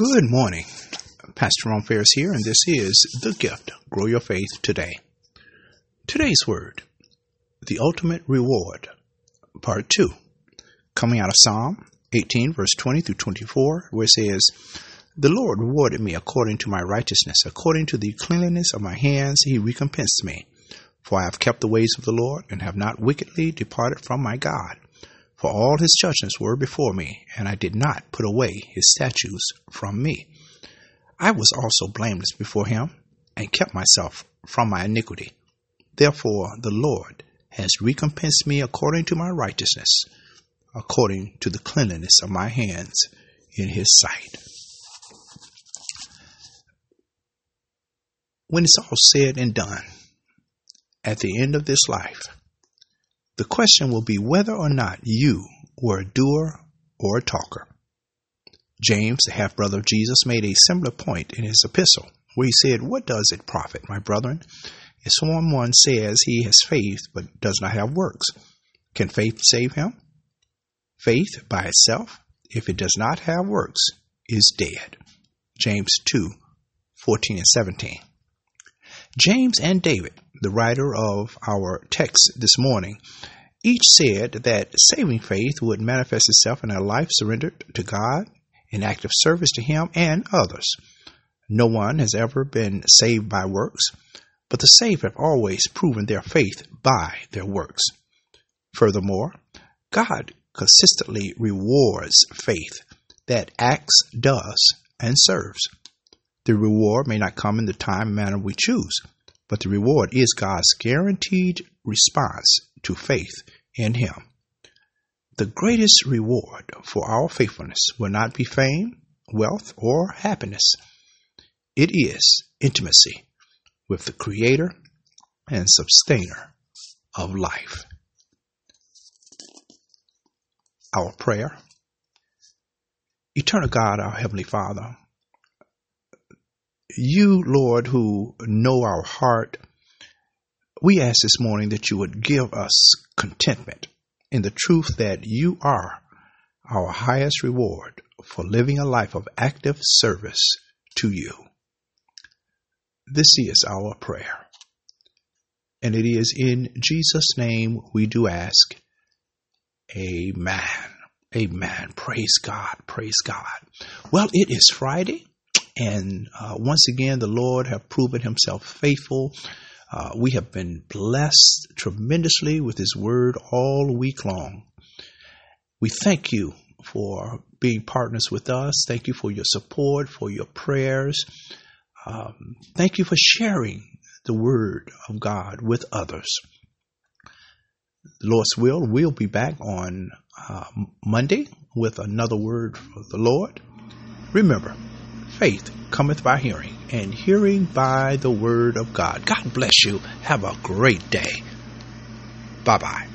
Good morning. Pastor Ron Ferris here, and this is The Gift Grow Your Faith Today. Today's word, the ultimate reward, part 2, coming out of Psalm 18, verse 20 through 24, where it says, The Lord rewarded me according to my righteousness, according to the cleanliness of my hands, he recompensed me. For I have kept the ways of the Lord, and have not wickedly departed from my God. For all his judgments were before me, and I did not put away his statutes from me. I was also blameless before him, and kept myself from my iniquity. Therefore the Lord has recompensed me according to my righteousness, according to the cleanliness of my hands in his sight. When it's all said and done, at the end of this life, the question will be whether or not you were a doer or a talker. James, the half brother of Jesus, made a similar point in his epistle, where he said, What does it profit, my brethren, if someone says he has faith but does not have works? Can faith save him? Faith by itself, if it does not have works, is dead. James 2 14 and 17. James and David, the writer of our text this morning, each said that saving faith would manifest itself in a life surrendered to God in active service to Him and others. No one has ever been saved by works, but the saved have always proven their faith by their works. Furthermore, God consistently rewards faith that acts, does, and serves. The reward may not come in the time and manner we choose, but the reward is God's guaranteed response to faith in Him. The greatest reward for our faithfulness will not be fame, wealth, or happiness. It is intimacy with the Creator and Sustainer of life. Our prayer. Eternal God, our Heavenly Father, you, Lord, who know our heart, we ask this morning that you would give us contentment in the truth that you are our highest reward for living a life of active service to you. This is our prayer. And it is in Jesus' name we do ask. Amen. Amen. Praise God. Praise God. Well, it is Friday. And uh, once again, the Lord have proven himself faithful. Uh, we have been blessed tremendously with his word all week long. We thank you for being partners with us. Thank you for your support, for your prayers. Um, thank you for sharing the word of God with others. The Lord's will, we'll be back on uh, Monday with another word for the Lord. Remember, faith cometh by hearing, and hearing by the word of God. God bless you. Have a great day. Bye bye.